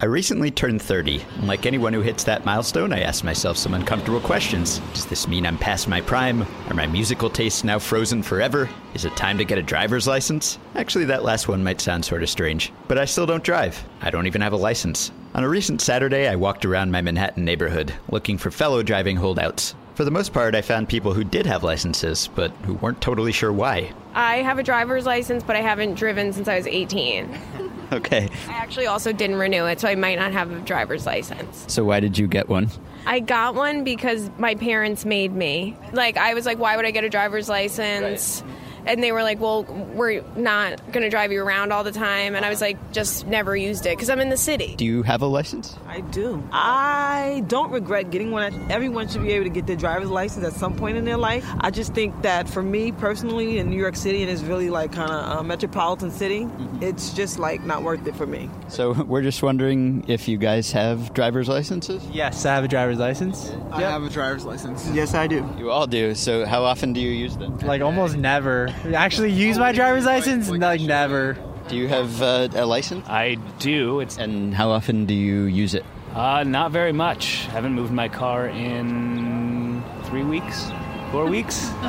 I recently turned 30, and like anyone who hits that milestone, I ask myself some uncomfortable questions. Does this mean I'm past my prime? Are my musical tastes now frozen forever? Is it time to get a driver's license? Actually, that last one might sound sort of strange, but I still don't drive. I don't even have a license. On a recent Saturday, I walked around my Manhattan neighborhood looking for fellow driving holdouts. For the most part, I found people who did have licenses, but who weren't totally sure why. I have a driver's license, but I haven't driven since I was 18. Okay. I actually also didn't renew it, so I might not have a driver's license. So, why did you get one? I got one because my parents made me. Like, I was like, why would I get a driver's license? And they were like, well, we're not going to drive you around all the time. And I was like, just never used it because I'm in the city. Do you have a license? I do. I don't regret getting one. Everyone should be able to get their driver's license at some point in their life. I just think that for me personally, in New York City, and it's really like kind of a metropolitan city, mm-hmm. it's just like not worth it for me. So, we're just wondering if you guys have driver's licenses? Yes, I have a driver's license. I have a driver's license. Yes, I do. You all do. So, how often do you use them? Like almost never. Actually use my driver's license? Like never. Do you have uh, a license? I do. It's And how often do you use it? uh, not very much. Haven't moved my car in three weeks, four weeks.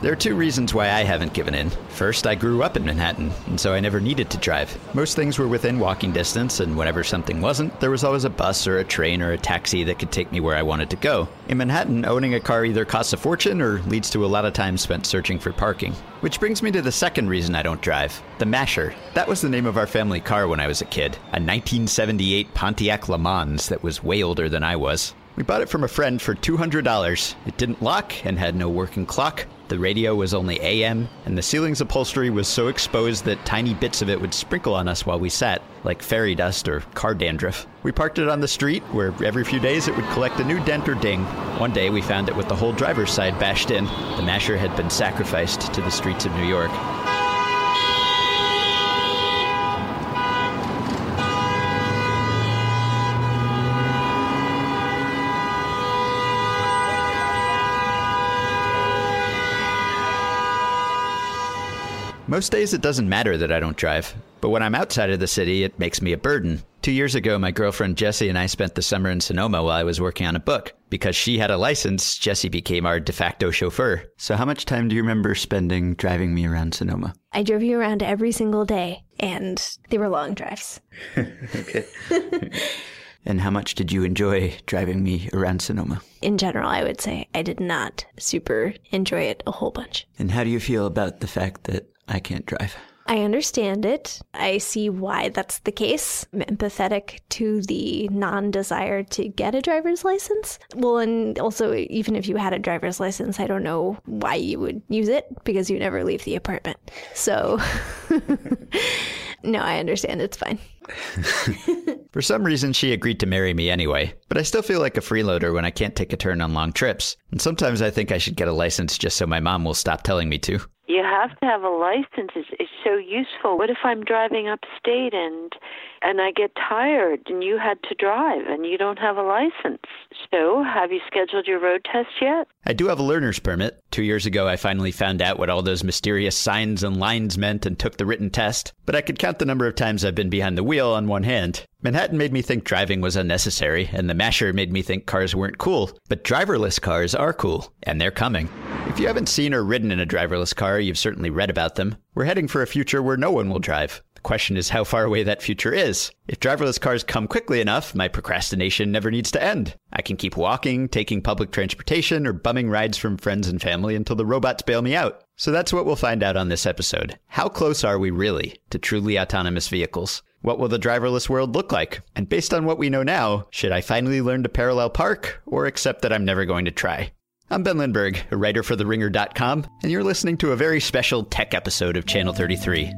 There are two reasons why I haven't given in. First, I grew up in Manhattan, and so I never needed to drive. Most things were within walking distance, and whenever something wasn't, there was always a bus or a train or a taxi that could take me where I wanted to go. In Manhattan, owning a car either costs a fortune or leads to a lot of time spent searching for parking. Which brings me to the second reason I don't drive the Masher. That was the name of our family car when I was a kid, a 1978 Pontiac Le Mans that was way older than I was. We bought it from a friend for $200. It didn't lock and had no working clock. The radio was only AM, and the ceiling's upholstery was so exposed that tiny bits of it would sprinkle on us while we sat, like fairy dust or car dandruff. We parked it on the street, where every few days it would collect a new dent or ding. One day we found it with the whole driver's side bashed in. The Masher had been sacrificed to the streets of New York. Most days it doesn't matter that I don't drive, but when I'm outside of the city, it makes me a burden. Two years ago, my girlfriend Jessie and I spent the summer in Sonoma while I was working on a book. Because she had a license, Jessie became our de facto chauffeur. So, how much time do you remember spending driving me around Sonoma? I drove you around every single day, and they were long drives. Okay. and how much did you enjoy driving me around Sonoma? In general, I would say I did not super enjoy it a whole bunch. And how do you feel about the fact that I can't drive? I understand it. I see why that's the case. I'm empathetic to the non desire to get a driver's license. Well, and also, even if you had a driver's license, I don't know why you would use it because you never leave the apartment. So, no, I understand. It's fine. For some reason, she agreed to marry me anyway, but I still feel like a freeloader when I can't take a turn on long trips. And sometimes I think I should get a license just so my mom will stop telling me to. You have to have a license. It's, it's so useful. What if I'm driving upstate and and I get tired and you had to drive and you don't have a license? So, have you scheduled your road test yet? I do have a learner's permit. Two years ago, I finally found out what all those mysterious signs and lines meant and took the written test, but I could count the number of times I've been behind the wheel on one hand. Manhattan made me think driving was unnecessary, and the Masher made me think cars weren't cool. But driverless cars are cool, and they're coming. If you haven't seen or ridden in a driverless car, you've certainly read about them. We're heading for a future where no one will drive. The question is how far away that future is. If driverless cars come quickly enough, my procrastination never needs to end. I can keep walking, taking public transportation, or bumming rides from friends and family until the robots bail me out. So that's what we'll find out on this episode. How close are we really to truly autonomous vehicles? What will the driverless world look like? And based on what we know now, should I finally learn to parallel park or accept that I'm never going to try? I'm Ben Lindbergh, a writer for TheRinger.com, and you're listening to a very special tech episode of Channel 33.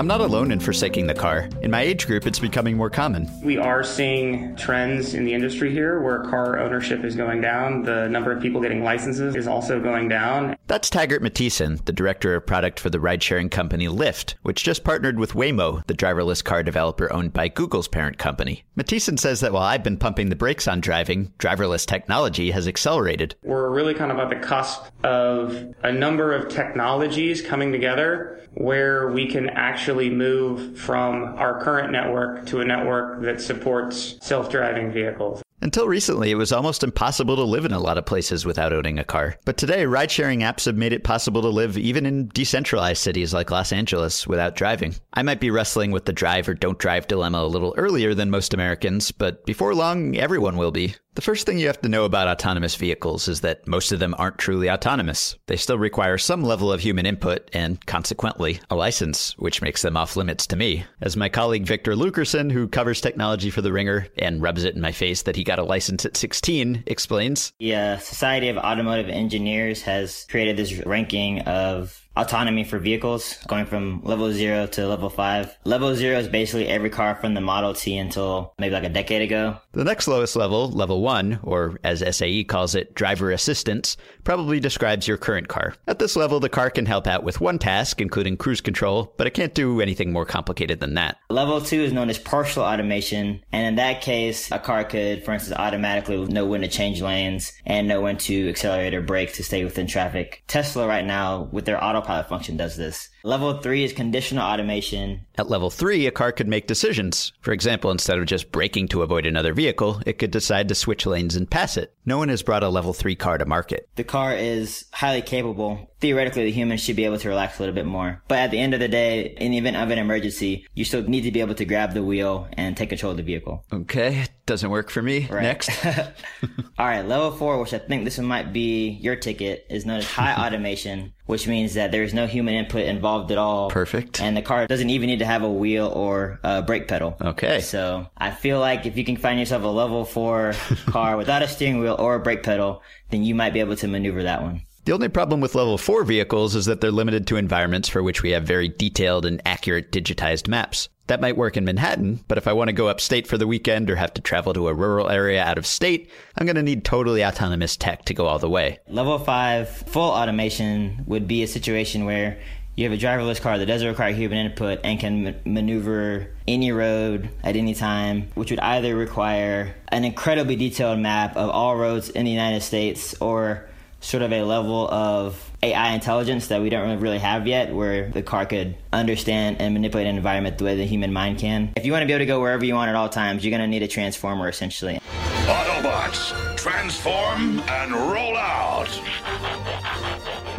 I'm not alone in forsaking the car. In my age group, it's becoming more common. We are seeing trends in the industry here where car ownership is going down. The number of people getting licenses is also going down. That's Taggart Matthiesen, the director of product for the ride sharing company Lyft, which just partnered with Waymo, the driverless car developer owned by Google's parent company. Matthiesen says that while I've been pumping the brakes on driving, driverless technology has accelerated. We're really kind of at the cusp of a number of technologies coming together where we can actually move from our current network to a network that supports self-driving vehicles. Until recently, it was almost impossible to live in a lot of places without owning a car. But today, ride sharing apps have made it possible to live even in decentralized cities like Los Angeles without driving. I might be wrestling with the drive or don't drive dilemma a little earlier than most Americans, but before long, everyone will be. The first thing you have to know about autonomous vehicles is that most of them aren't truly autonomous. They still require some level of human input and, consequently, a license, which makes them off limits to me. As my colleague Victor Luckerson, who covers technology for The Ringer and rubs it in my face that he got a license at 16, explains. The uh, Society of Automotive Engineers has created this ranking of autonomy for vehicles going from level zero to level five. Level zero is basically every car from the Model T until maybe like a decade ago. The next lowest level, level one, or as SAE calls it, driver assistance, probably describes your current car. At this level, the car can help out with one task, including cruise control, but it can't do anything more complicated than that. Level two is known as partial automation. And in that case, a car could, for instance, automatically know when to change lanes and know when to accelerate or brake to stay within traffic. Tesla right now, with their autopilot function, does this. Level three is conditional automation. At level three, a car could make decisions. For example, instead of just braking to avoid another vehicle, it could decide to switch lanes and pass it. No one has brought a level three car to market. The car is highly capable. Theoretically, the human should be able to relax a little bit more. But at the end of the day, in the event of an emergency, you still need to be able to grab the wheel and take control of the vehicle. Okay, doesn't work for me. Right. Next. All right, level four, which I think this one might be your ticket, is known as high automation, which means that there is no human input involved at all. Perfect. And the car doesn't even need to have a wheel or a brake pedal. Okay. So I feel like if you can find yourself a level four car without a steering wheel or a brake pedal, then you might be able to maneuver that one. The only problem with level 4 vehicles is that they're limited to environments for which we have very detailed and accurate digitized maps. That might work in Manhattan, but if I want to go upstate for the weekend or have to travel to a rural area out of state, I'm going to need totally autonomous tech to go all the way. Level 5 full automation would be a situation where you have a driverless car that doesn't require human input and can maneuver any road at any time, which would either require an incredibly detailed map of all roads in the United States or sort of a level of AI intelligence that we don't really have yet, where the car could understand and manipulate an environment the way the human mind can. If you want to be able to go wherever you want at all times, you're going to need a transformer essentially. Autobots, transform and roll out.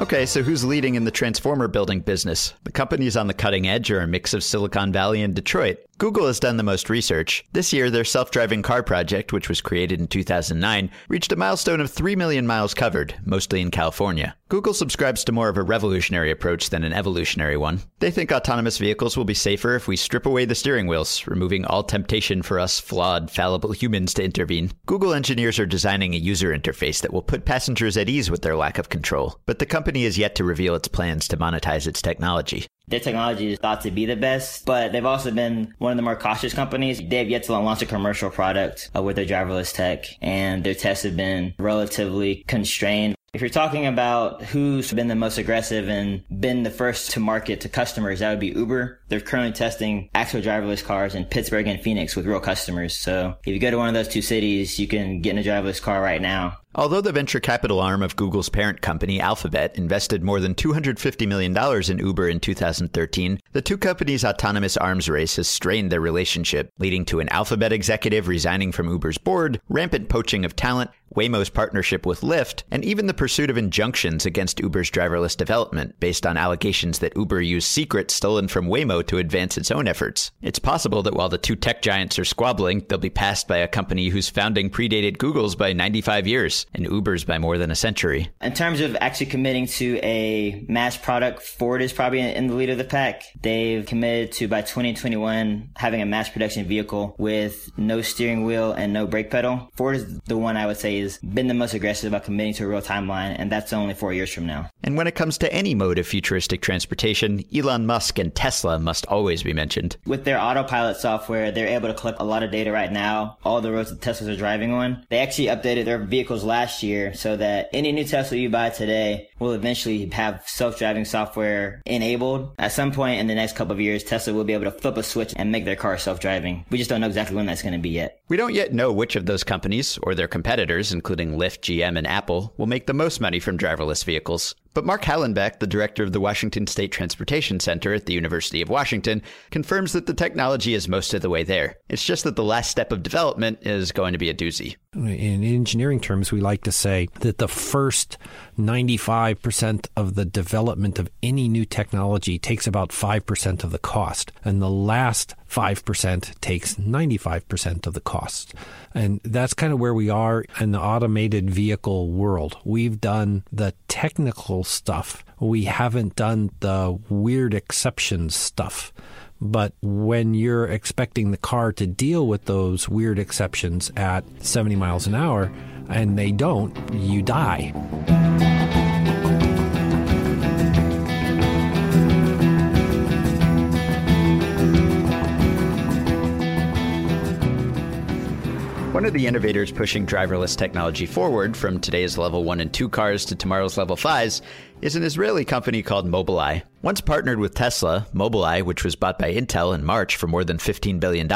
Okay, so who's leading in the transformer building business? The companies on the cutting edge are a mix of Silicon Valley and Detroit. Google has done the most research. This year, their self driving car project, which was created in 2009, reached a milestone of 3 million miles covered, mostly in California. Google subscribes to more of a revolutionary approach than an evolutionary one. They think autonomous vehicles will be safer if we strip away the steering wheels, removing all temptation for us flawed, fallible humans to intervene. Google engineers are designing a user interface that will put passengers at ease with their lack of control, but the company is yet to reveal its plans to monetize its technology. Their technology is thought to be the best, but they've also been one of the more cautious companies. They've yet to launch a commercial product uh, with their driverless tech, and their tests have been relatively constrained. If you're talking about who's been the most aggressive and been the first to market to customers, that would be Uber. They're currently testing actual driverless cars in Pittsburgh and Phoenix with real customers. So if you go to one of those two cities, you can get in a driverless car right now. Although the venture capital arm of Google's parent company, Alphabet, invested more than $250 million in Uber in 2013, the two companies' autonomous arms race has strained their relationship, leading to an Alphabet executive resigning from Uber's board, rampant poaching of talent, Waymo's partnership with Lyft, and even the pursuit of injunctions against Uber's driverless development based on allegations that Uber used secrets stolen from Waymo to advance its own efforts. It's possible that while the two tech giants are squabbling, they'll be passed by a company whose founding predated Google's by 95 years and Uber's by more than a century. In terms of actually committing to a mass product, Ford is probably in the lead of the pack. They've committed to by 2021 having a mass production vehicle with no steering wheel and no brake pedal. Ford is the one I would say has been the most aggressive about committing to a real timeline, and that's only four years from now. And when it comes to any mode of futuristic transportation, Elon Musk and Tesla must always be mentioned. With their autopilot software, they're able to collect a lot of data right now, all the roads that Teslas are driving on. They actually updated their vehicles last year so that any new Tesla you buy today will eventually have self-driving software enabled. At some point in the next couple of years, Tesla will be able to flip a switch and make their car self-driving. We just don't know exactly when that's going to be yet. We don't yet know which of those companies or their competitors, including Lyft, GM, and Apple, will make the most money from driverless vehicles. But Mark Hallenbeck, the director of the Washington State Transportation Center at the University of Washington, confirms that the technology is most of the way there. It's just that the last step of development is going to be a doozy. In engineering terms, we like to say that the first 95% of the development of any new technology takes about 5% of the cost, and the last 5% takes 95% of the cost. And that's kind of where we are in the automated vehicle world. We've done the technical stuff, we haven't done the weird exceptions stuff. But when you're expecting the car to deal with those weird exceptions at 70 miles an hour and they don't, you die. One of the innovators pushing driverless technology forward from today's level 1 and 2 cars to tomorrow's level 5s is an Israeli company called Mobileye. Once partnered with Tesla, Mobileye, which was bought by Intel in March for more than $15 billion,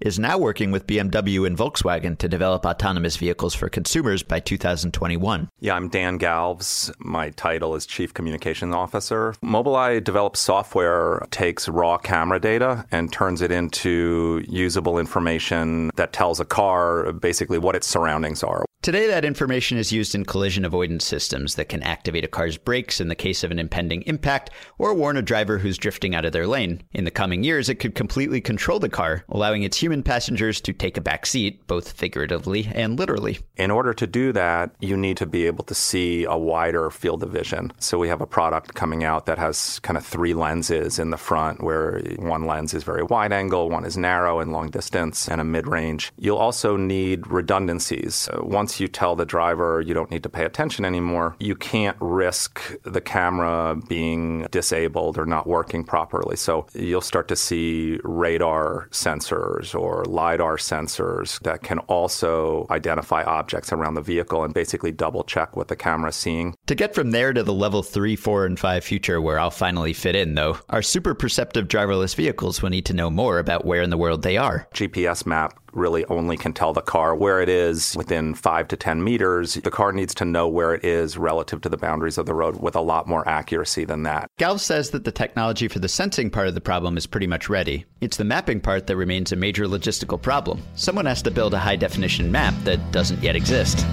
is now working with BMW and Volkswagen to develop autonomous vehicles for consumers by 2021. Yeah, I'm Dan Galves. My title is Chief Communications Officer. Mobileye develops software, takes raw camera data, and turns it into usable information that tells a car basically what its surroundings are. Today, that information is used in collision avoidance systems that can activate a car's brakes in the case of an impending impact or warn a driver who's drifting out of their lane. In the coming years, it could completely control the car, allowing its human passengers to take a back seat, both figuratively and literally. In order to do that, you need to be able to see a wider field of vision. So we have a product coming out that has kind of three lenses in the front, where one lens is very wide angle, one is narrow and long distance, and a mid range. You'll also need redundancies. Once you tell the driver you don't need to pay attention anymore, you can't risk the camera being disabled or not working properly. So you'll start to see radar sensors or LiDAR sensors that can also identify objects around the vehicle and basically double check what the camera's seeing. To get from there to the level 3, 4, and 5 future where I'll finally fit in, though, our super perceptive driverless vehicles will need to know more about where in the world they are. GPS map really only can tell the car where it is within five to 10 meters. The car needs to know where it is relative to the boundaries of the road with a lot more accuracy than that. Galves says that the technology for the sensing part of the problem is pretty much ready. It's the mapping part that remains a major logistical problem. Someone has to build a high definition map that doesn't yet exist.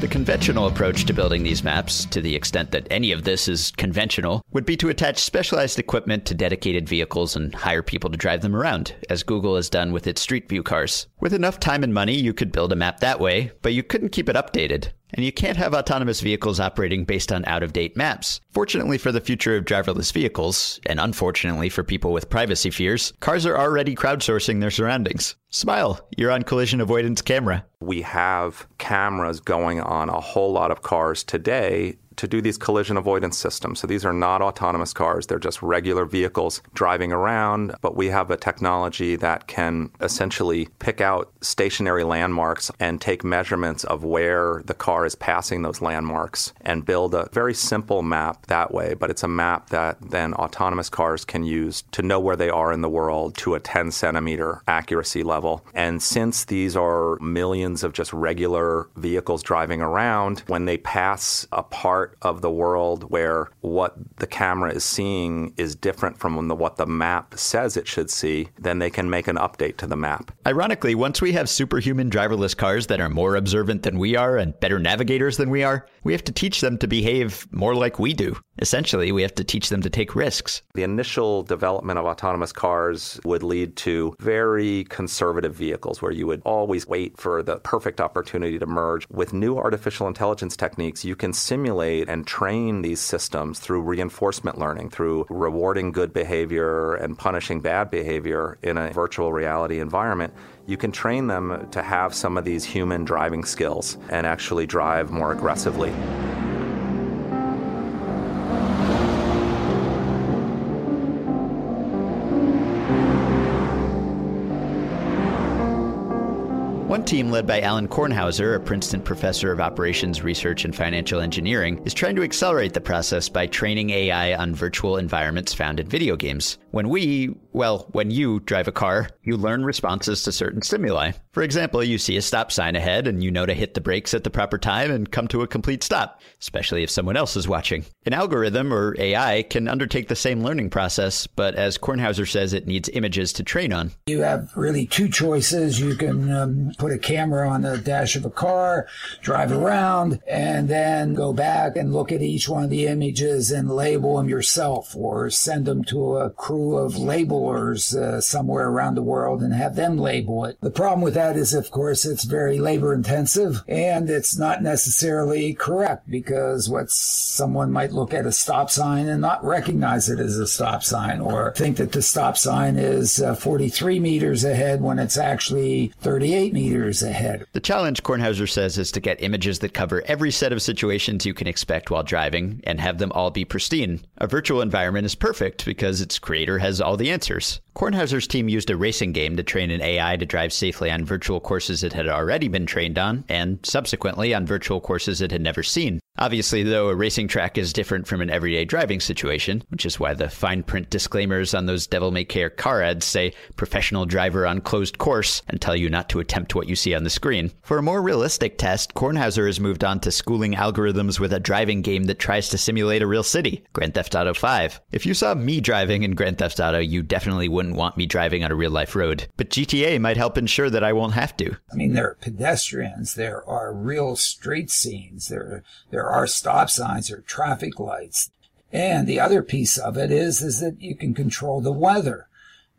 The conventional approach to building these maps, to the extent that any of this is conventional, would be to attach specialized equipment to dedicated vehicles and hire people to drive them around, as Google has done with its Street View cars. With enough time and money, you could build a map that way, but you couldn't keep it updated. And you can't have autonomous vehicles operating based on out of date maps. Fortunately for the future of driverless vehicles, and unfortunately for people with privacy fears, cars are already crowdsourcing their surroundings. Smile, you're on collision avoidance camera. We have cameras going on a whole lot of cars today to do these collision avoidance systems. So these are not autonomous cars, they're just regular vehicles driving around, but we have a technology that can essentially pick out stationary landmarks and take measurements of where the car is passing those landmarks and build a very simple map that way, but it's a map that then autonomous cars can use to know where they are in the world to a 10 centimeter accuracy level. And since these are millions of just regular vehicles driving around, when they pass a part of the world where what the camera is seeing is different from the, what the map says it should see, then they can make an update to the map. Ironically, once we have superhuman driverless cars that are more observant than we are and better navigators than we are, we have to teach them to behave more like we do. Essentially, we have to teach them to take risks. The initial development of autonomous cars would lead to very conservative vehicles where you would always wait for the perfect opportunity to merge. With new artificial intelligence techniques, you can simulate simulate and train these systems through reinforcement learning, through rewarding good behavior and punishing bad behavior in a virtual reality environment, you can train them to have some of these human driving skills and actually drive more aggressively. One team led by Alan Kornhauser, a Princeton professor of operations research and financial engineering, is trying to accelerate the process by training AI on virtual environments found in video games. When we, well, when you drive a car, you learn responses to certain stimuli. For example, you see a stop sign ahead and you know to hit the brakes at the proper time and come to a complete stop, especially if someone else is watching. An algorithm or AI can undertake the same learning process, but as Kornhauser says, it needs images to train on. You have really two choices. You can um, put a camera on the dash of a car, drive around, and then go back and look at each one of the images and label them yourself or send them to a crew of labelers uh, somewhere around the world and have them label it. The problem with that is, of course, it's very labor intensive and it's not necessarily correct because what someone might look at a stop sign and not recognize it as a stop sign or think that the stop sign is uh, 43 meters ahead when it's actually 38 meters ahead. The challenge, Kornhauser says, is to get images that cover every set of situations you can expect while driving and have them all be pristine. A virtual environment is perfect because its creator has all the answers. Kornhauser's team used a racing game to train an AI to drive safely on virtual courses it had already been trained on, and subsequently on virtual courses it had never seen. Obviously, though, a racing track is different from an everyday driving situation, which is why the fine print disclaimers on those devil may care car ads say professional driver on closed course and tell you not to attempt what you see on the screen. For a more realistic test, Kornhauser has moved on to schooling algorithms with a driving game that tries to simulate a real city, Grand Theft Auto 5. If you saw me driving in Grand Theft Auto, you definitely wouldn't want me driving on a real life road. But GTA might help ensure that I won't have to. I mean, there are pedestrians, there are real street scenes, there, there are stop signs, or traffic lights. And the other piece of it is, is that you can control the weather.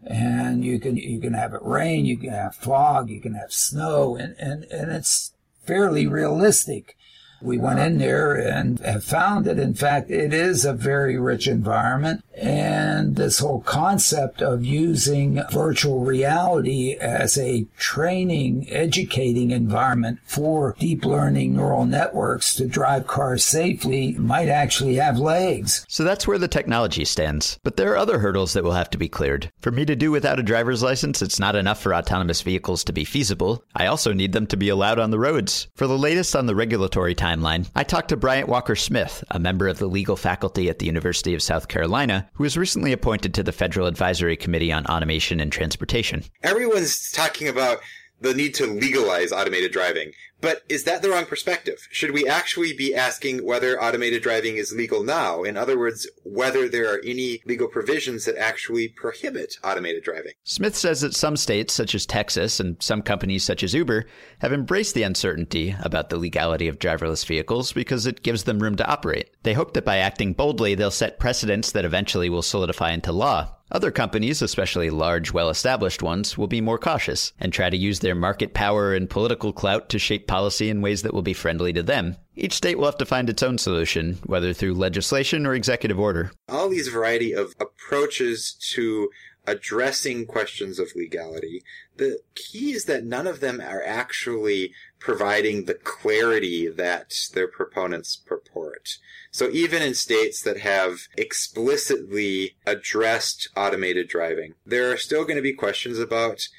And you can, you can have it rain, you can have fog, you can have snow, and, and, and it's fairly realistic. We went in there and have found that, in fact, it is a very rich environment. And this whole concept of using virtual reality as a training, educating environment for deep learning neural networks to drive cars safely might actually have legs. So that's where the technology stands. But there are other hurdles that will have to be cleared. For me to do without a driver's license, it's not enough for autonomous vehicles to be feasible. I also need them to be allowed on the roads. For the latest on the regulatory time, timeline, I talked to Bryant Walker Smith, a member of the legal faculty at the University of South Carolina, who was recently appointed to the Federal Advisory Committee on Automation and Transportation. Everyone's talking about the need to legalize automated driving. But is that the wrong perspective? Should we actually be asking whether automated driving is legal now? In other words, whether there are any legal provisions that actually prohibit automated driving? Smith says that some states, such as Texas, and some companies, such as Uber, have embraced the uncertainty about the legality of driverless vehicles because it gives them room to operate. They hope that by acting boldly, they'll set precedents that eventually will solidify into law. Other companies, especially large, well established ones, will be more cautious and try to use their market power and political clout to shape policy in ways that will be friendly to them. Each state will have to find its own solution, whether through legislation or executive order. All these variety of approaches to addressing questions of legality, the key is that none of them are actually providing the clarity that their proponents purport. So even in states that have explicitly addressed automated driving, there are still going to be questions about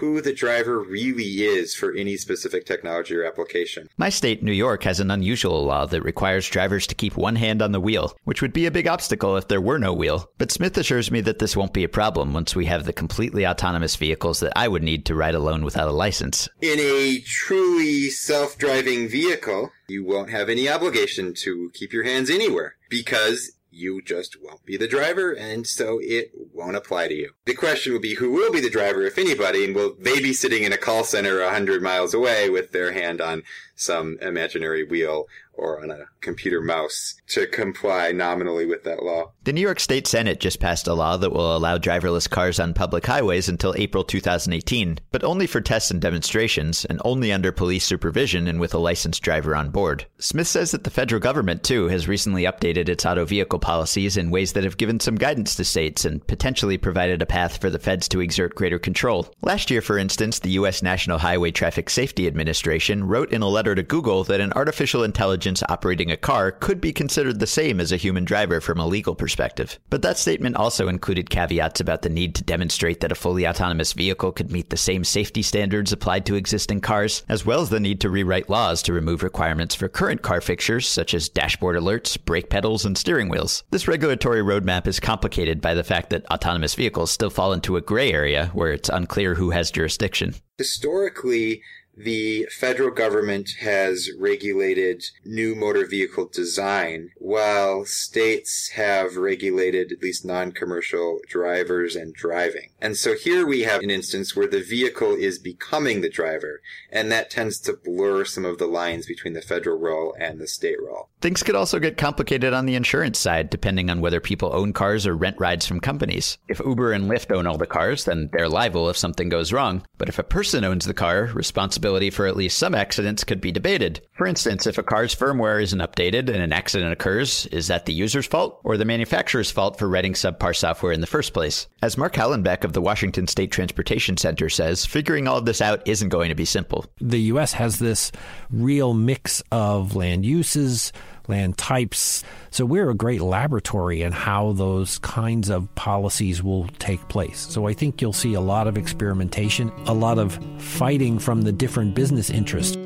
who the driver really is for any specific technology or application. My state, New York, has an unusual law that requires drivers to keep one hand on the wheel, which would be a big obstacle if there were no wheel. But Smith assures me that this won't be a problem once we have the completely autonomous vehicles that I would need to ride alone without a license. In a truly self driving vehicle, you won't have any obligation to keep your hands anywhere because you just won't be the driver, and so it won't apply to you. The question will be who will be the driver, if anybody, and will they be sitting in a call center a hundred miles away with their hand on some imaginary wheel, or on a computer mouse to comply nominally with that law. The New York State Senate just passed a law that will allow driverless cars on public highways until April 2018, but only for tests and demonstrations, and only under police supervision and with a licensed driver on board. Smith says that the federal government, too, has recently updated its auto vehicle policies in ways that have given some guidance to states and potentially provided a path for the feds to exert greater control. Last year, for instance, the U.S. National Highway Traffic Safety Administration wrote in a letter to Google that an artificial intelligence operating a car could be considered the same as a human driver from a legal perspective. But that statement also included caveats about the need to demonstrate that a fully autonomous vehicle could meet the same safety standards applied to existing cars, as well as the need to rewrite laws to remove requirements for current car fixtures such as dashboard alerts, brake pedals, and steering wheels. This regulatory roadmap is complicated by the fact that autonomous vehicles still fall into a gray area where it's unclear who has jurisdiction. Historically, the federal government has regulated new motor vehicle design, while states have regulated at least non-commercial drivers and driving. And so here we have an instance where the vehicle is becoming the driver, and that tends to blur some of the lines between the federal role and the state role. Things could also get complicated on the insurance side, depending on whether people own cars or rent rides from companies. If Uber and Lyft own all the cars, then they're liable if something goes wrong. But if a person owns the car, responsibility for at least some accidents could be debated. For instance, if a car's firmware isn't updated and an accident occurs, is that the user's fault or the manufacturer's fault for writing subpar software in the first place? As Mark Hallenbeck of the Washington State Transportation Center says, figuring all of this out isn't going to be simple. The U.S. has this real mix of land uses, land types. So we're a great laboratory in how those kinds of policies will take place. So I think you'll see a lot of experimentation, a lot of fighting from the different business interests.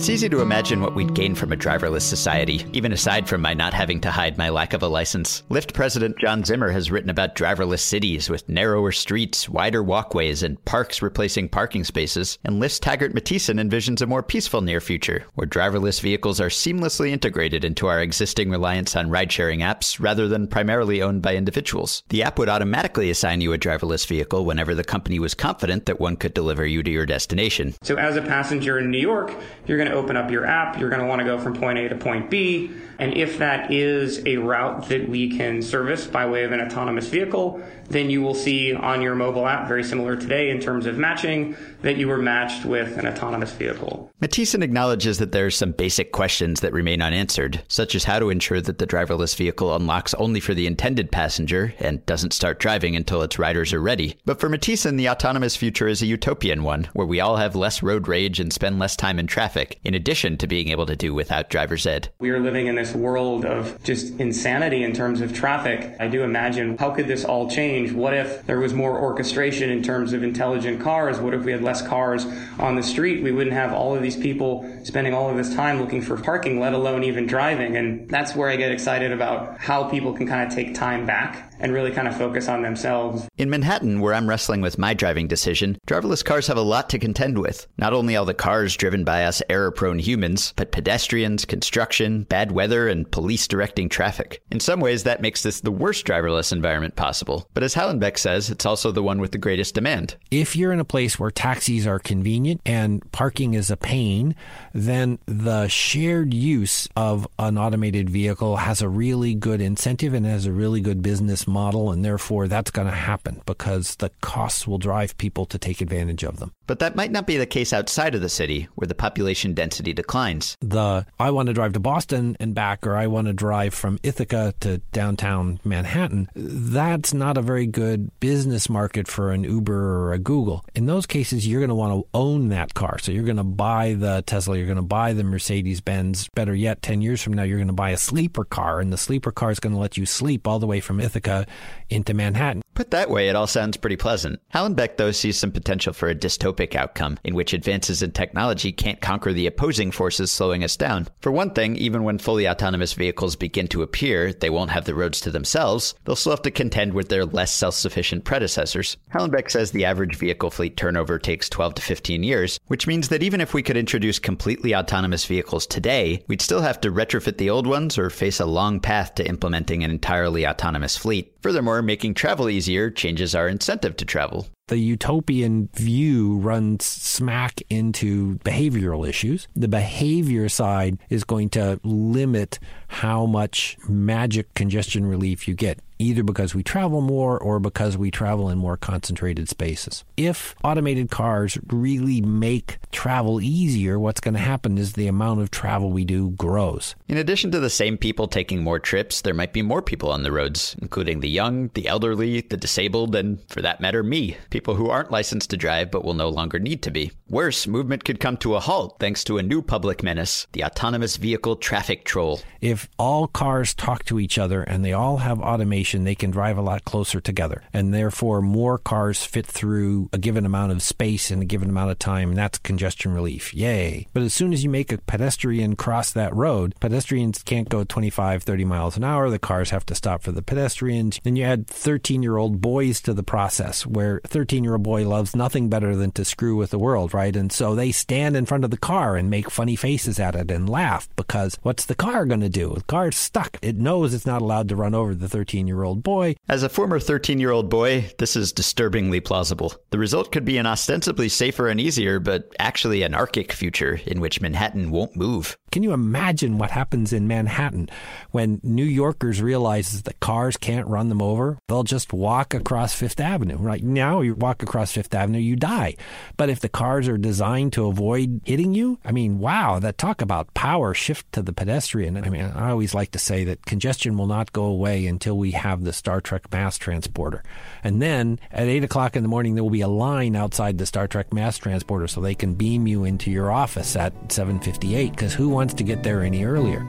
It's easy to imagine what we'd gain from a driverless society, even aside from my not having to hide my lack of a license. Lyft president John Zimmer has written about driverless cities with narrower streets, wider walkways, and parks replacing parking spaces. And Lyft's Taggart Matthiesen envisions a more peaceful near future, where driverless vehicles are seamlessly integrated into our existing reliance on ride sharing apps rather than primarily owned by individuals. The app would automatically assign you a driverless vehicle whenever the company was confident that one could deliver you to your destination. So, as a passenger in New York, you're going to open up your app, you're going to want to go from point A to point B. And if that is a route that we can service by way of an autonomous vehicle, then you will see on your mobile app, very similar today in terms of matching, that you were matched with an autonomous vehicle. Matthiesen acknowledges that there are some basic questions that remain unanswered, such as how to ensure that the driverless vehicle unlocks only for the intended passenger and doesn't start driving until its riders are ready. But for Matthiesen, the autonomous future is a utopian one, where we all have less road rage and spend less time in traffic, in addition to being able to do without driver's ed. We are living in this world of just insanity in terms of traffic. I do imagine how could this all change? What if there was more orchestration in terms of intelligent cars? What if we had less cars on the street? We wouldn't have all of these people spending all of this time looking for parking, let alone even driving. And that's where I get excited about how people can kind of take time back and really kind of focus on themselves. In Manhattan, where I'm wrestling with my driving decision, driverless cars have a lot to contend with. Not only all the cars driven by us error prone humans, but pedestrians, construction, bad weather, and police directing traffic. In some ways, that makes this the worst driverless environment possible. But as Hallenbeck says, it's also the one with the greatest demand. If you're in a place where taxis are convenient and parking is a pain, then the shared use of an automated vehicle has a really good incentive and has a really good business model, and therefore that's going to happen because the costs will drive people to take advantage of them. But that might not be the case outside of the city, where the population density declines. The I want to drive to Boston and back, or I want to drive from Ithaca to downtown Manhattan, that's not a very good business market for an Uber or a Google. In those cases, you're going to want to own that car. So you're going to buy the Tesla, you're going to buy the Mercedes Benz. Better yet, 10 years from now, you're going to buy a sleeper car, and the sleeper car is going to let you sleep all the way from Ithaca Uh, into Manhattan. Put that way, it all sounds pretty pleasant. Hallenbeck, though, sees some potential for a dystopic outcome in which advances in technology can't conquer the opposing forces slowing us down. For one thing, even when fully autonomous vehicles begin to appear, they won't have the roads to themselves. They'll still have to contend with their less self sufficient predecessors. Hallenbeck says the average vehicle fleet turnover takes 12 to 15 years, which means that even if we could introduce completely autonomous vehicles today, we'd still have to retrofit the old ones or face a long path to implementing an entirely autonomous fleet. Furthermore, making travel easier changes our incentive to travel. The utopian view runs smack into behavioral issues. The behavior side is going to limit how much magic congestion relief you get either because we travel more or because we travel in more concentrated spaces. If automated cars really make travel easier, what's going to happen is the amount of travel we do grows. In addition to the same people taking more trips, there might be more people on the roads, including the young, the elderly, the disabled, and for that matter, me. People who aren't licensed to drive but will no longer need to be. Worse, movement could come to a halt thanks to a new public menace the autonomous vehicle traffic troll. If all cars talk to each other and they all have automation, they can drive a lot closer together. And therefore, more cars fit through a given amount of space in a given amount of time. And that's congestion relief. Yay. But as soon as you make a pedestrian cross that road, pedestrians can't go 25, 30 miles an hour. The cars have to stop for the pedestrians. Then you add 13 year old boys to the process where 13 year old boy loves nothing better than to screw with the world, right? And so they stand in front of the car and make funny faces at it and laugh because what's the car going to do? The car's stuck. It knows it's not allowed to run over the 13 year old boy. As a former 13 year old boy, this is disturbingly plausible. The result could be an ostensibly safer and easier, but actually anarchic future in which Manhattan won't move. Can you imagine what happens in Manhattan when New Yorkers realize that cars can't run them over? They'll just walk across Fifth Avenue. Right now, you walk across Fifth Avenue, you die. But if the cars are designed to avoid hitting you, I mean, wow, that talk about power shift to the pedestrian. I mean, I always like to say that congestion will not go away until we have the Star Trek mass transporter. And then at 8 o'clock in the morning, there will be a line outside the Star Trek mass transporter so they can beam you into your office at 758 because who wants to get there any earlier?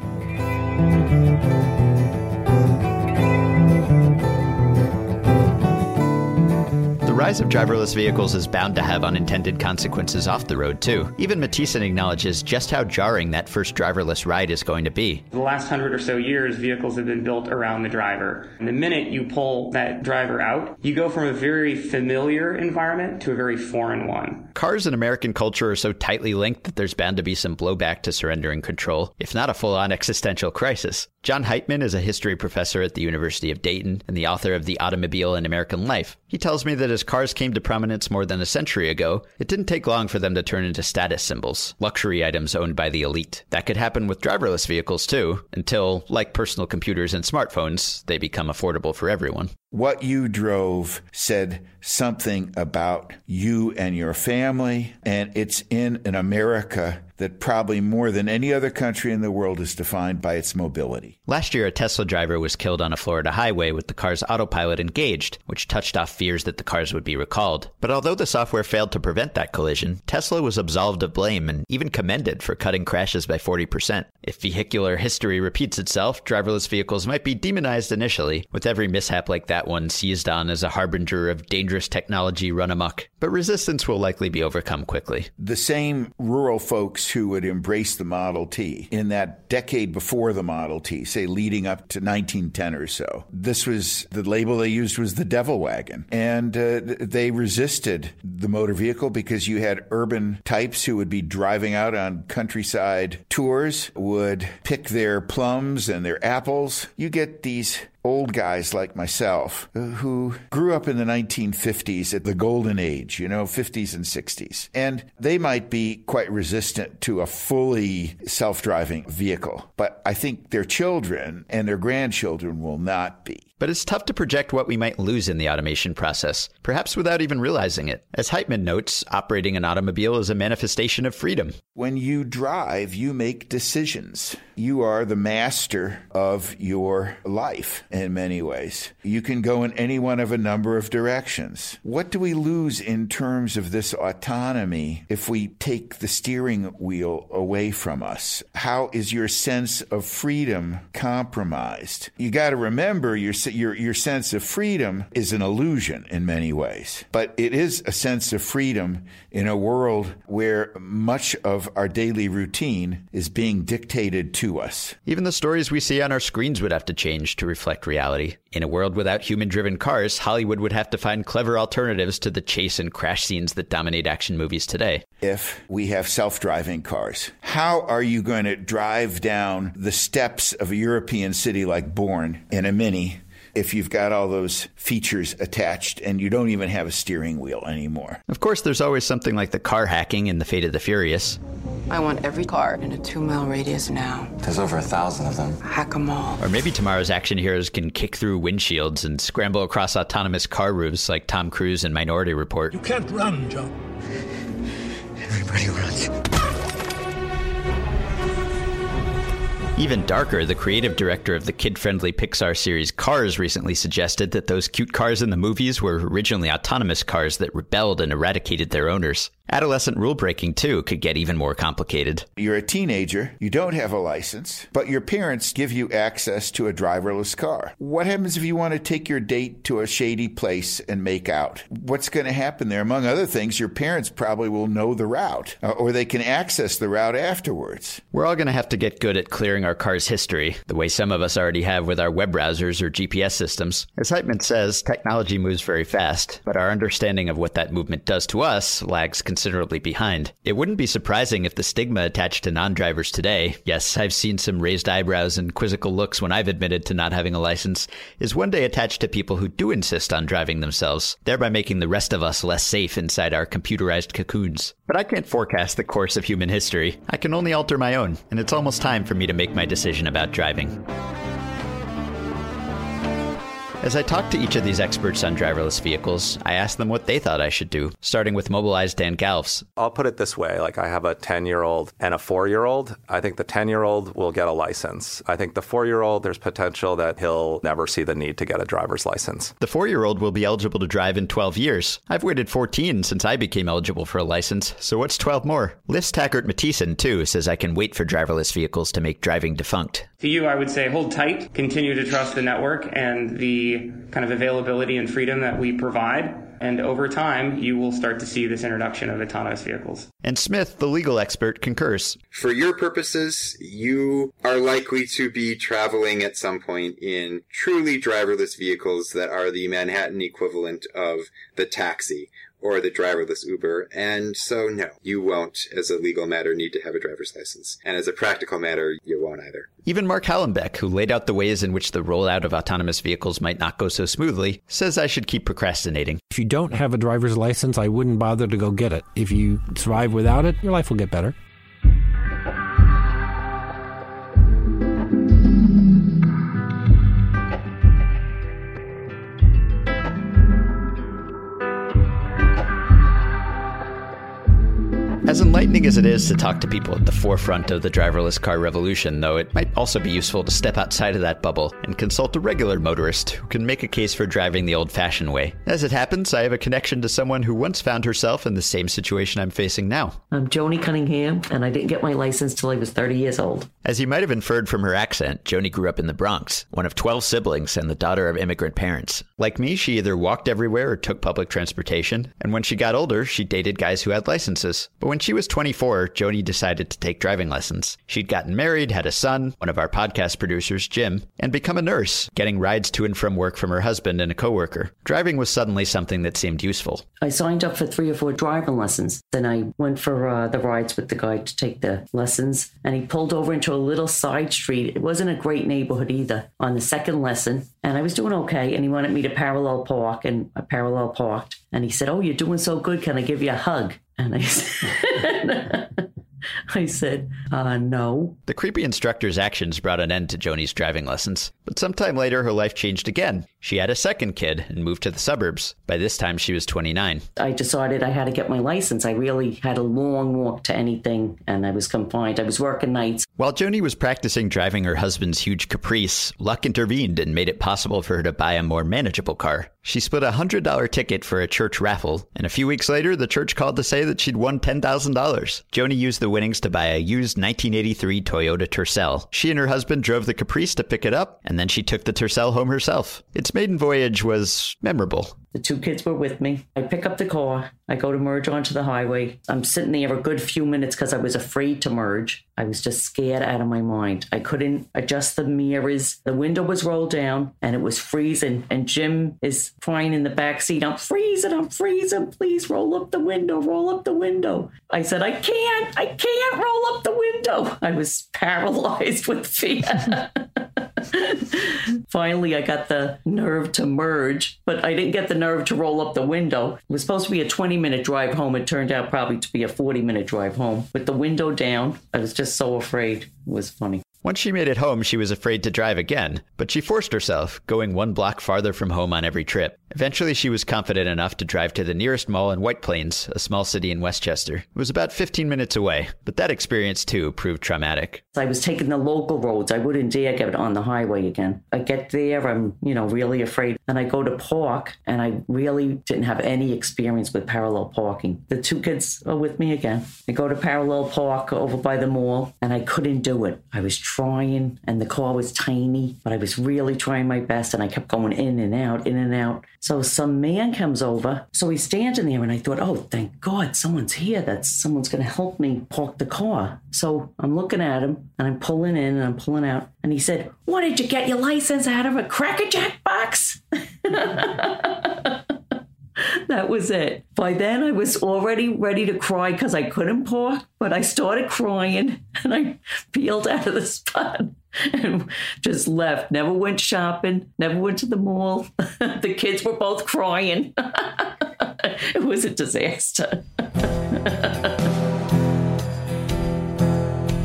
The rise of driverless vehicles is bound to have unintended consequences off the road, too. Even Matthiesen acknowledges just how jarring that first driverless ride is going to be. The last hundred or so years, vehicles have been built around the driver. And the minute you pull that driver out, you go from a very familiar environment to a very foreign one. Cars in American culture are so tightly linked that there's bound to be some blowback to surrendering control, if not a full on existential crisis. John Heitmann is a history professor at the University of Dayton and the author of The Automobile in American Life. He tells me that as cars came to prominence more than a century ago, it didn't take long for them to turn into status symbols, luxury items owned by the elite. That could happen with driverless vehicles too, until, like personal computers and smartphones, they become affordable for everyone. What you drove said something about you and your family, and it's in an America that probably more than any other country in the world is defined by its mobility. Last year, a Tesla driver was killed on a Florida highway with the car's autopilot engaged, which touched off fears that the cars would be recalled. But although the software failed to prevent that collision, Tesla was absolved of blame and even commended for cutting crashes by 40%. If vehicular history repeats itself, driverless vehicles might be demonized initially, with every mishap like that one seized on as a harbinger of dangerous technology run amok. But resistance will likely be overcome quickly. The same rural folks who would embrace the Model T in that decade before the Model T, say leading up to 1910 or so, this was the label they used was the devil wagon. And uh, they resisted the motor vehicle because you had urban types who would be driving out on countryside tours, would pick their plums and their apples. You get these old guys like myself who grew up in the 1950s at the golden age, you know, 50s and 60s. And they might be quite resistant to a fully self driving vehicle. But I think their children and their grandchildren will not be. But it's tough to project what we might lose in the automation process, perhaps without even realizing it. As Heitmann notes, operating an automobile is a manifestation of freedom. When you drive, you make decisions. You are the master of your life in many ways. You can go in any one of a number of directions. What do we lose in terms of this autonomy if we take the steering wheel away from us? How is your sense of freedom compromised? You got to remember your your your sense of freedom is an illusion in many ways, but it is a sense of freedom in a world where much of our daily routine is being dictated to us. Even the stories we see on our screens would have to change to reflect reality. In a world without human driven cars, Hollywood would have to find clever alternatives to the chase and crash scenes that dominate action movies today. If we have self driving cars, how are you going to drive down the steps of a European city like Bourne in a Mini? If you've got all those features attached and you don't even have a steering wheel anymore. Of course, there's always something like the car hacking in The Fate of the Furious. I want every car in a two mile radius now. There's over a thousand of them. Hack them all. Or maybe tomorrow's action heroes can kick through windshields and scramble across autonomous car roofs like Tom Cruise in Minority Report. You can't run, John. Everybody runs. Even darker, the creative director of the kid friendly Pixar series Cars recently suggested that those cute cars in the movies were originally autonomous cars that rebelled and eradicated their owners. Adolescent rule breaking, too, could get even more complicated. You're a teenager, you don't have a license, but your parents give you access to a driverless car. What happens if you want to take your date to a shady place and make out? What's going to happen there? Among other things, your parents probably will know the route, uh, or they can access the route afterwards. We're all going to have to get good at clearing our car's history, the way some of us already have with our web browsers or GPS systems. As Heitmann says, technology moves very fast, but our understanding of what that movement does to us lags considerably behind. It wouldn't be surprising if the stigma attached to non drivers today, yes, I've seen some raised eyebrows and quizzical looks when I've admitted to not having a license, is one day attached to people who do insist on driving themselves, thereby making the rest of us less safe inside our computerized cocoons. But I can't forecast the course of human history. I can only alter my own, and it's almost time for me to make my decision about driving. As I talked to each of these experts on driverless vehicles, I asked them what they thought I should do, starting with Mobileye's Dan Galves. I'll put it this way like I have a 10 year old and a four year old. I think the 10 year old will get a license. I think the four year old, there's potential that he'll never see the need to get a driver's license. The four year old will be eligible to drive in 12 years. I've waited 14 since I became eligible for a license, so what's 12 more? Liz Taggart Mathieson, too, says I can wait for driverless vehicles to make driving defunct. To you, I would say hold tight, continue to trust the network and the kind of availability and freedom that we provide. And over time, you will start to see this introduction of autonomous vehicles. And Smith, the legal expert, concurs. For your purposes, you are likely to be traveling at some point in truly driverless vehicles that are the Manhattan equivalent of the taxi or the driverless Uber. And so, no, you won't, as a legal matter, need to have a driver's license. And as a practical matter, you won't either. Even Mark Hallenbeck, who laid out the ways in which the rollout of autonomous vehicles might not go so smoothly, says I should keep procrastinating. If you don't have a driver's license, I wouldn't bother to go get it. If you survive without it, your life will get better. As enlightening as it is to talk to people at the forefront of the driverless car revolution, though, it might also be useful to step outside of that bubble and consult a regular motorist who can make a case for driving the old fashioned way. As it happens, I have a connection to someone who once found herself in the same situation I'm facing now. I'm Joni Cunningham, and I didn't get my license till I was 30 years old. As you might have inferred from her accent, Joni grew up in the Bronx, one of 12 siblings and the daughter of immigrant parents. Like me, she either walked everywhere or took public transportation, and when she got older, she dated guys who had licenses. But when she was 24, Joni decided to take driving lessons. She'd gotten married, had a son, one of our podcast producers, Jim, and become a nurse, getting rides to and from work from her husband and a coworker. Driving was suddenly something that seemed useful. I signed up for three or four driving lessons. Then I went for uh, the rides with the guy to take the lessons, and he pulled over into a little side street. It wasn't a great neighborhood either. On the second lesson, and I was doing okay, and he wanted me to parallel park, and I parallel parked. And he said, "Oh, you're doing so good. Can I give you a hug?" And I said, I said, uh, no. The creepy instructor's actions brought an end to Joni's driving lessons. But sometime later, her life changed again. She had a second kid and moved to the suburbs. By this time, she was 29. I decided I had to get my license. I really had a long walk to anything, and I was confined. I was working nights. While Joni was practicing driving her husband's huge Caprice, luck intervened and made it possible for her to buy a more manageable car. She split a $100 ticket for a church raffle, and a few weeks later, the church called to say that she'd won $10,000. Joni used the winnings to buy a used 1983 Toyota Tercel. She and her husband drove the Caprice to pick it up, and then she took the Tercel home herself. Its maiden voyage was memorable. The two kids were with me. I pick up the car. I go to merge onto the highway. I'm sitting there a good few minutes because I was afraid to merge. I was just scared out of my mind. I couldn't adjust the mirrors. The window was rolled down and it was freezing. And Jim is crying in the back seat. I'm freezing. I'm freezing. Please roll up the window. Roll up the window. I said, I can't. I can't roll up the window. I was paralyzed with fear. Finally, I got the nerve to merge, but I didn't get the nerve to roll up the window. It was supposed to be a 20 minute drive home. It turned out probably to be a 40 minute drive home. With the window down, I was just so afraid. It was funny. Once she made it home, she was afraid to drive again, but she forced herself, going one block farther from home on every trip. Eventually, she was confident enough to drive to the nearest mall in White Plains, a small city in Westchester. It was about 15 minutes away, but that experience too proved traumatic. I was taking the local roads. I wouldn't dare get on the highway again. I get there, I'm, you know, really afraid. And I go to park, and I really didn't have any experience with parallel parking. The two kids are with me again. I go to parallel park over by the mall, and I couldn't do it. I was trying, and the car was tiny, but I was really trying my best, and I kept going in and out, in and out. So some man comes over. So he's standing there, and I thought, oh, thank God, someone's here. That someone's going to help me park the car. So I'm looking at him, and I'm pulling in, and I'm pulling out, and he said, "What did you get your license out of a Cracker Jack box?" that was it. By then, I was already ready to cry because I couldn't park, but I started crying and I peeled out of the spot and just left. Never went shopping, never went to the mall. the kids were both crying. it was a disaster.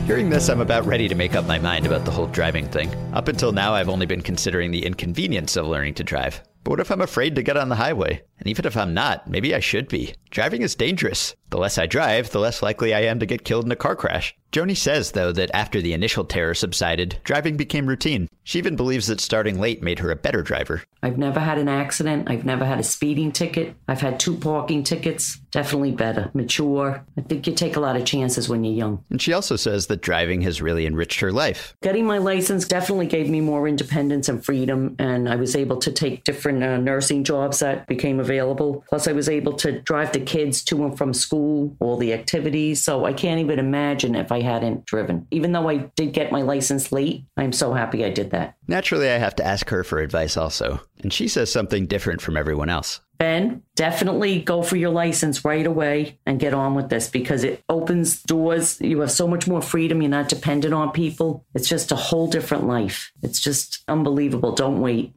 Hearing this, I'm about ready to make up my mind about the whole driving thing. Up until now, I've only been considering the inconvenience of learning to drive. But what if I'm afraid to get on the highway? And even if I'm not, maybe I should be. Driving is dangerous. The less I drive, the less likely I am to get killed in a car crash. Joni says, though, that after the initial terror subsided, driving became routine. She even believes that starting late made her a better driver. I've never had an accident. I've never had a speeding ticket. I've had two parking tickets. Definitely better. Mature. I think you take a lot of chances when you're young. And she also says that driving has really enriched her life. Getting my license definitely gave me more independence and freedom, and I was able to take different uh, nursing jobs that became available. Plus, I was able to drive the kids to and from school, all the activities. So I can't even imagine if I hadn't driven. Even though I did get my license late, I'm so happy I did that. Naturally, I have to ask her for advice also. And she says something different from everyone else. Ben, definitely go for your license right away and get on with this because it opens doors. You have so much more freedom. You're not dependent on people. It's just a whole different life. It's just unbelievable. Don't wait.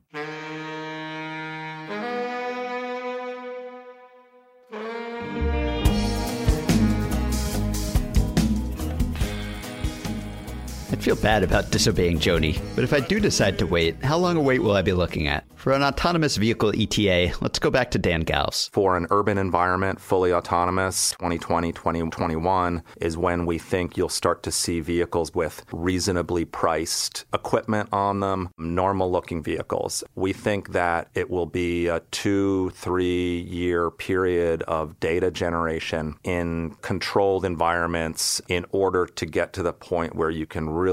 Feel bad about disobeying Joni, but if I do decide to wait, how long a wait will I be looking at? For an autonomous vehicle ETA, let's go back to Dan Galves. For an urban environment, fully autonomous, 2020, 2021 is when we think you'll start to see vehicles with reasonably priced equipment on them, normal looking vehicles. We think that it will be a two, three year period of data generation in controlled environments in order to get to the point where you can really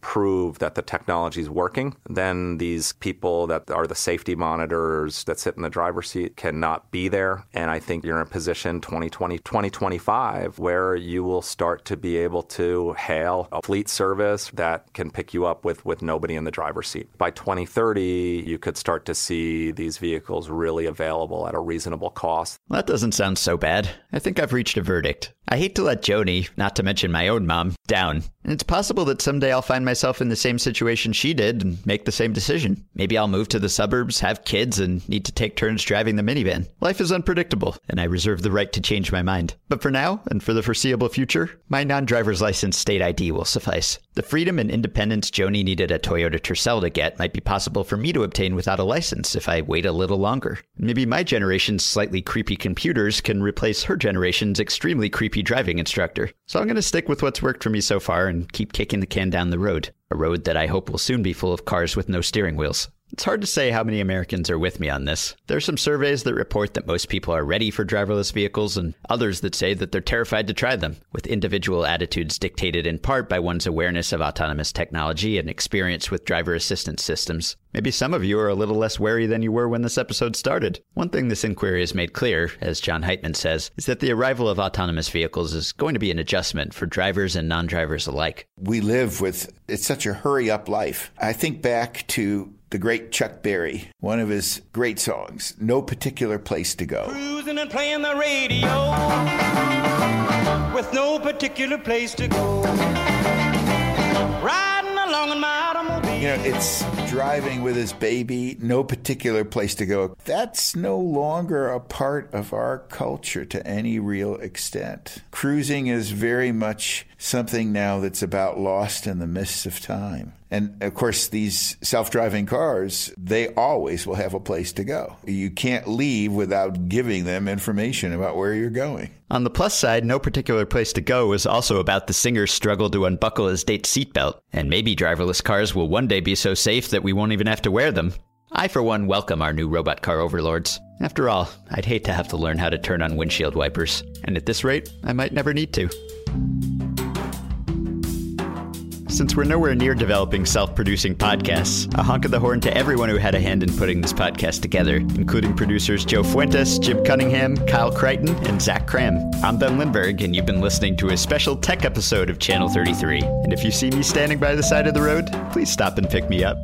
prove that the technology is working. Then these people that are the safety monitors that sit in the driver's seat cannot be there. And I think you're in a position 2020, 2025 where you will start to be able to hail a fleet service that can pick you up with, with nobody in the driver's seat. By 2030, you could start to see these vehicles really available at a reasonable cost. Well, that doesn't sound so bad. I think I've reached a verdict. I hate to let Joni, not to mention my own mom, down. It's possible that someday I'll find myself in the same situation she did and make the same decision. Maybe I'll move to the suburbs, have kids, and need to take turns driving the minivan. Life is unpredictable, and I reserve the right to change my mind. But for now, and for the foreseeable future, my non driver's license state ID will suffice. The freedom and independence Joni needed a Toyota Tercel to get might be possible for me to obtain without a license if I wait a little longer. Maybe my generation's slightly creepy computers can replace her generation's extremely creepy driving instructor. So I'm going to stick with what's worked for me so far and keep kicking the can down the road. A road that I hope will soon be full of cars with no steering wheels. It's hard to say how many Americans are with me on this. There are some surveys that report that most people are ready for driverless vehicles, and others that say that they're terrified to try them, with individual attitudes dictated in part by one's awareness of autonomous technology and experience with driver assistance systems. Maybe some of you are a little less wary than you were when this episode started. One thing this inquiry has made clear, as John Heitmann says, is that the arrival of autonomous vehicles is going to be an adjustment for drivers and non drivers alike. We live with, it's such a hurry up life. I think back to the great Chuck Berry, one of his great songs, No Particular Place to Go. Cruising and playing the radio with no particular place to go. Riding along in my automobile. You know, it's driving with his baby, no particular place to go. That's no longer a part of our culture to any real extent. Cruising is very much something now that's about lost in the mists of time. And of course, these self driving cars, they always will have a place to go. You can't leave without giving them information about where you're going. On the plus side, No Particular Place to Go is also about the singer's struggle to unbuckle his date's seatbelt. And maybe driverless cars will one day be so safe that we won't even have to wear them. I, for one, welcome our new robot car overlords. After all, I'd hate to have to learn how to turn on windshield wipers. And at this rate, I might never need to. Since we're nowhere near developing self producing podcasts, a honk of the horn to everyone who had a hand in putting this podcast together, including producers Joe Fuentes, Jim Cunningham, Kyle Crichton, and Zach Kram. I'm Ben Lindbergh, and you've been listening to a special tech episode of Channel 33. And if you see me standing by the side of the road, please stop and pick me up.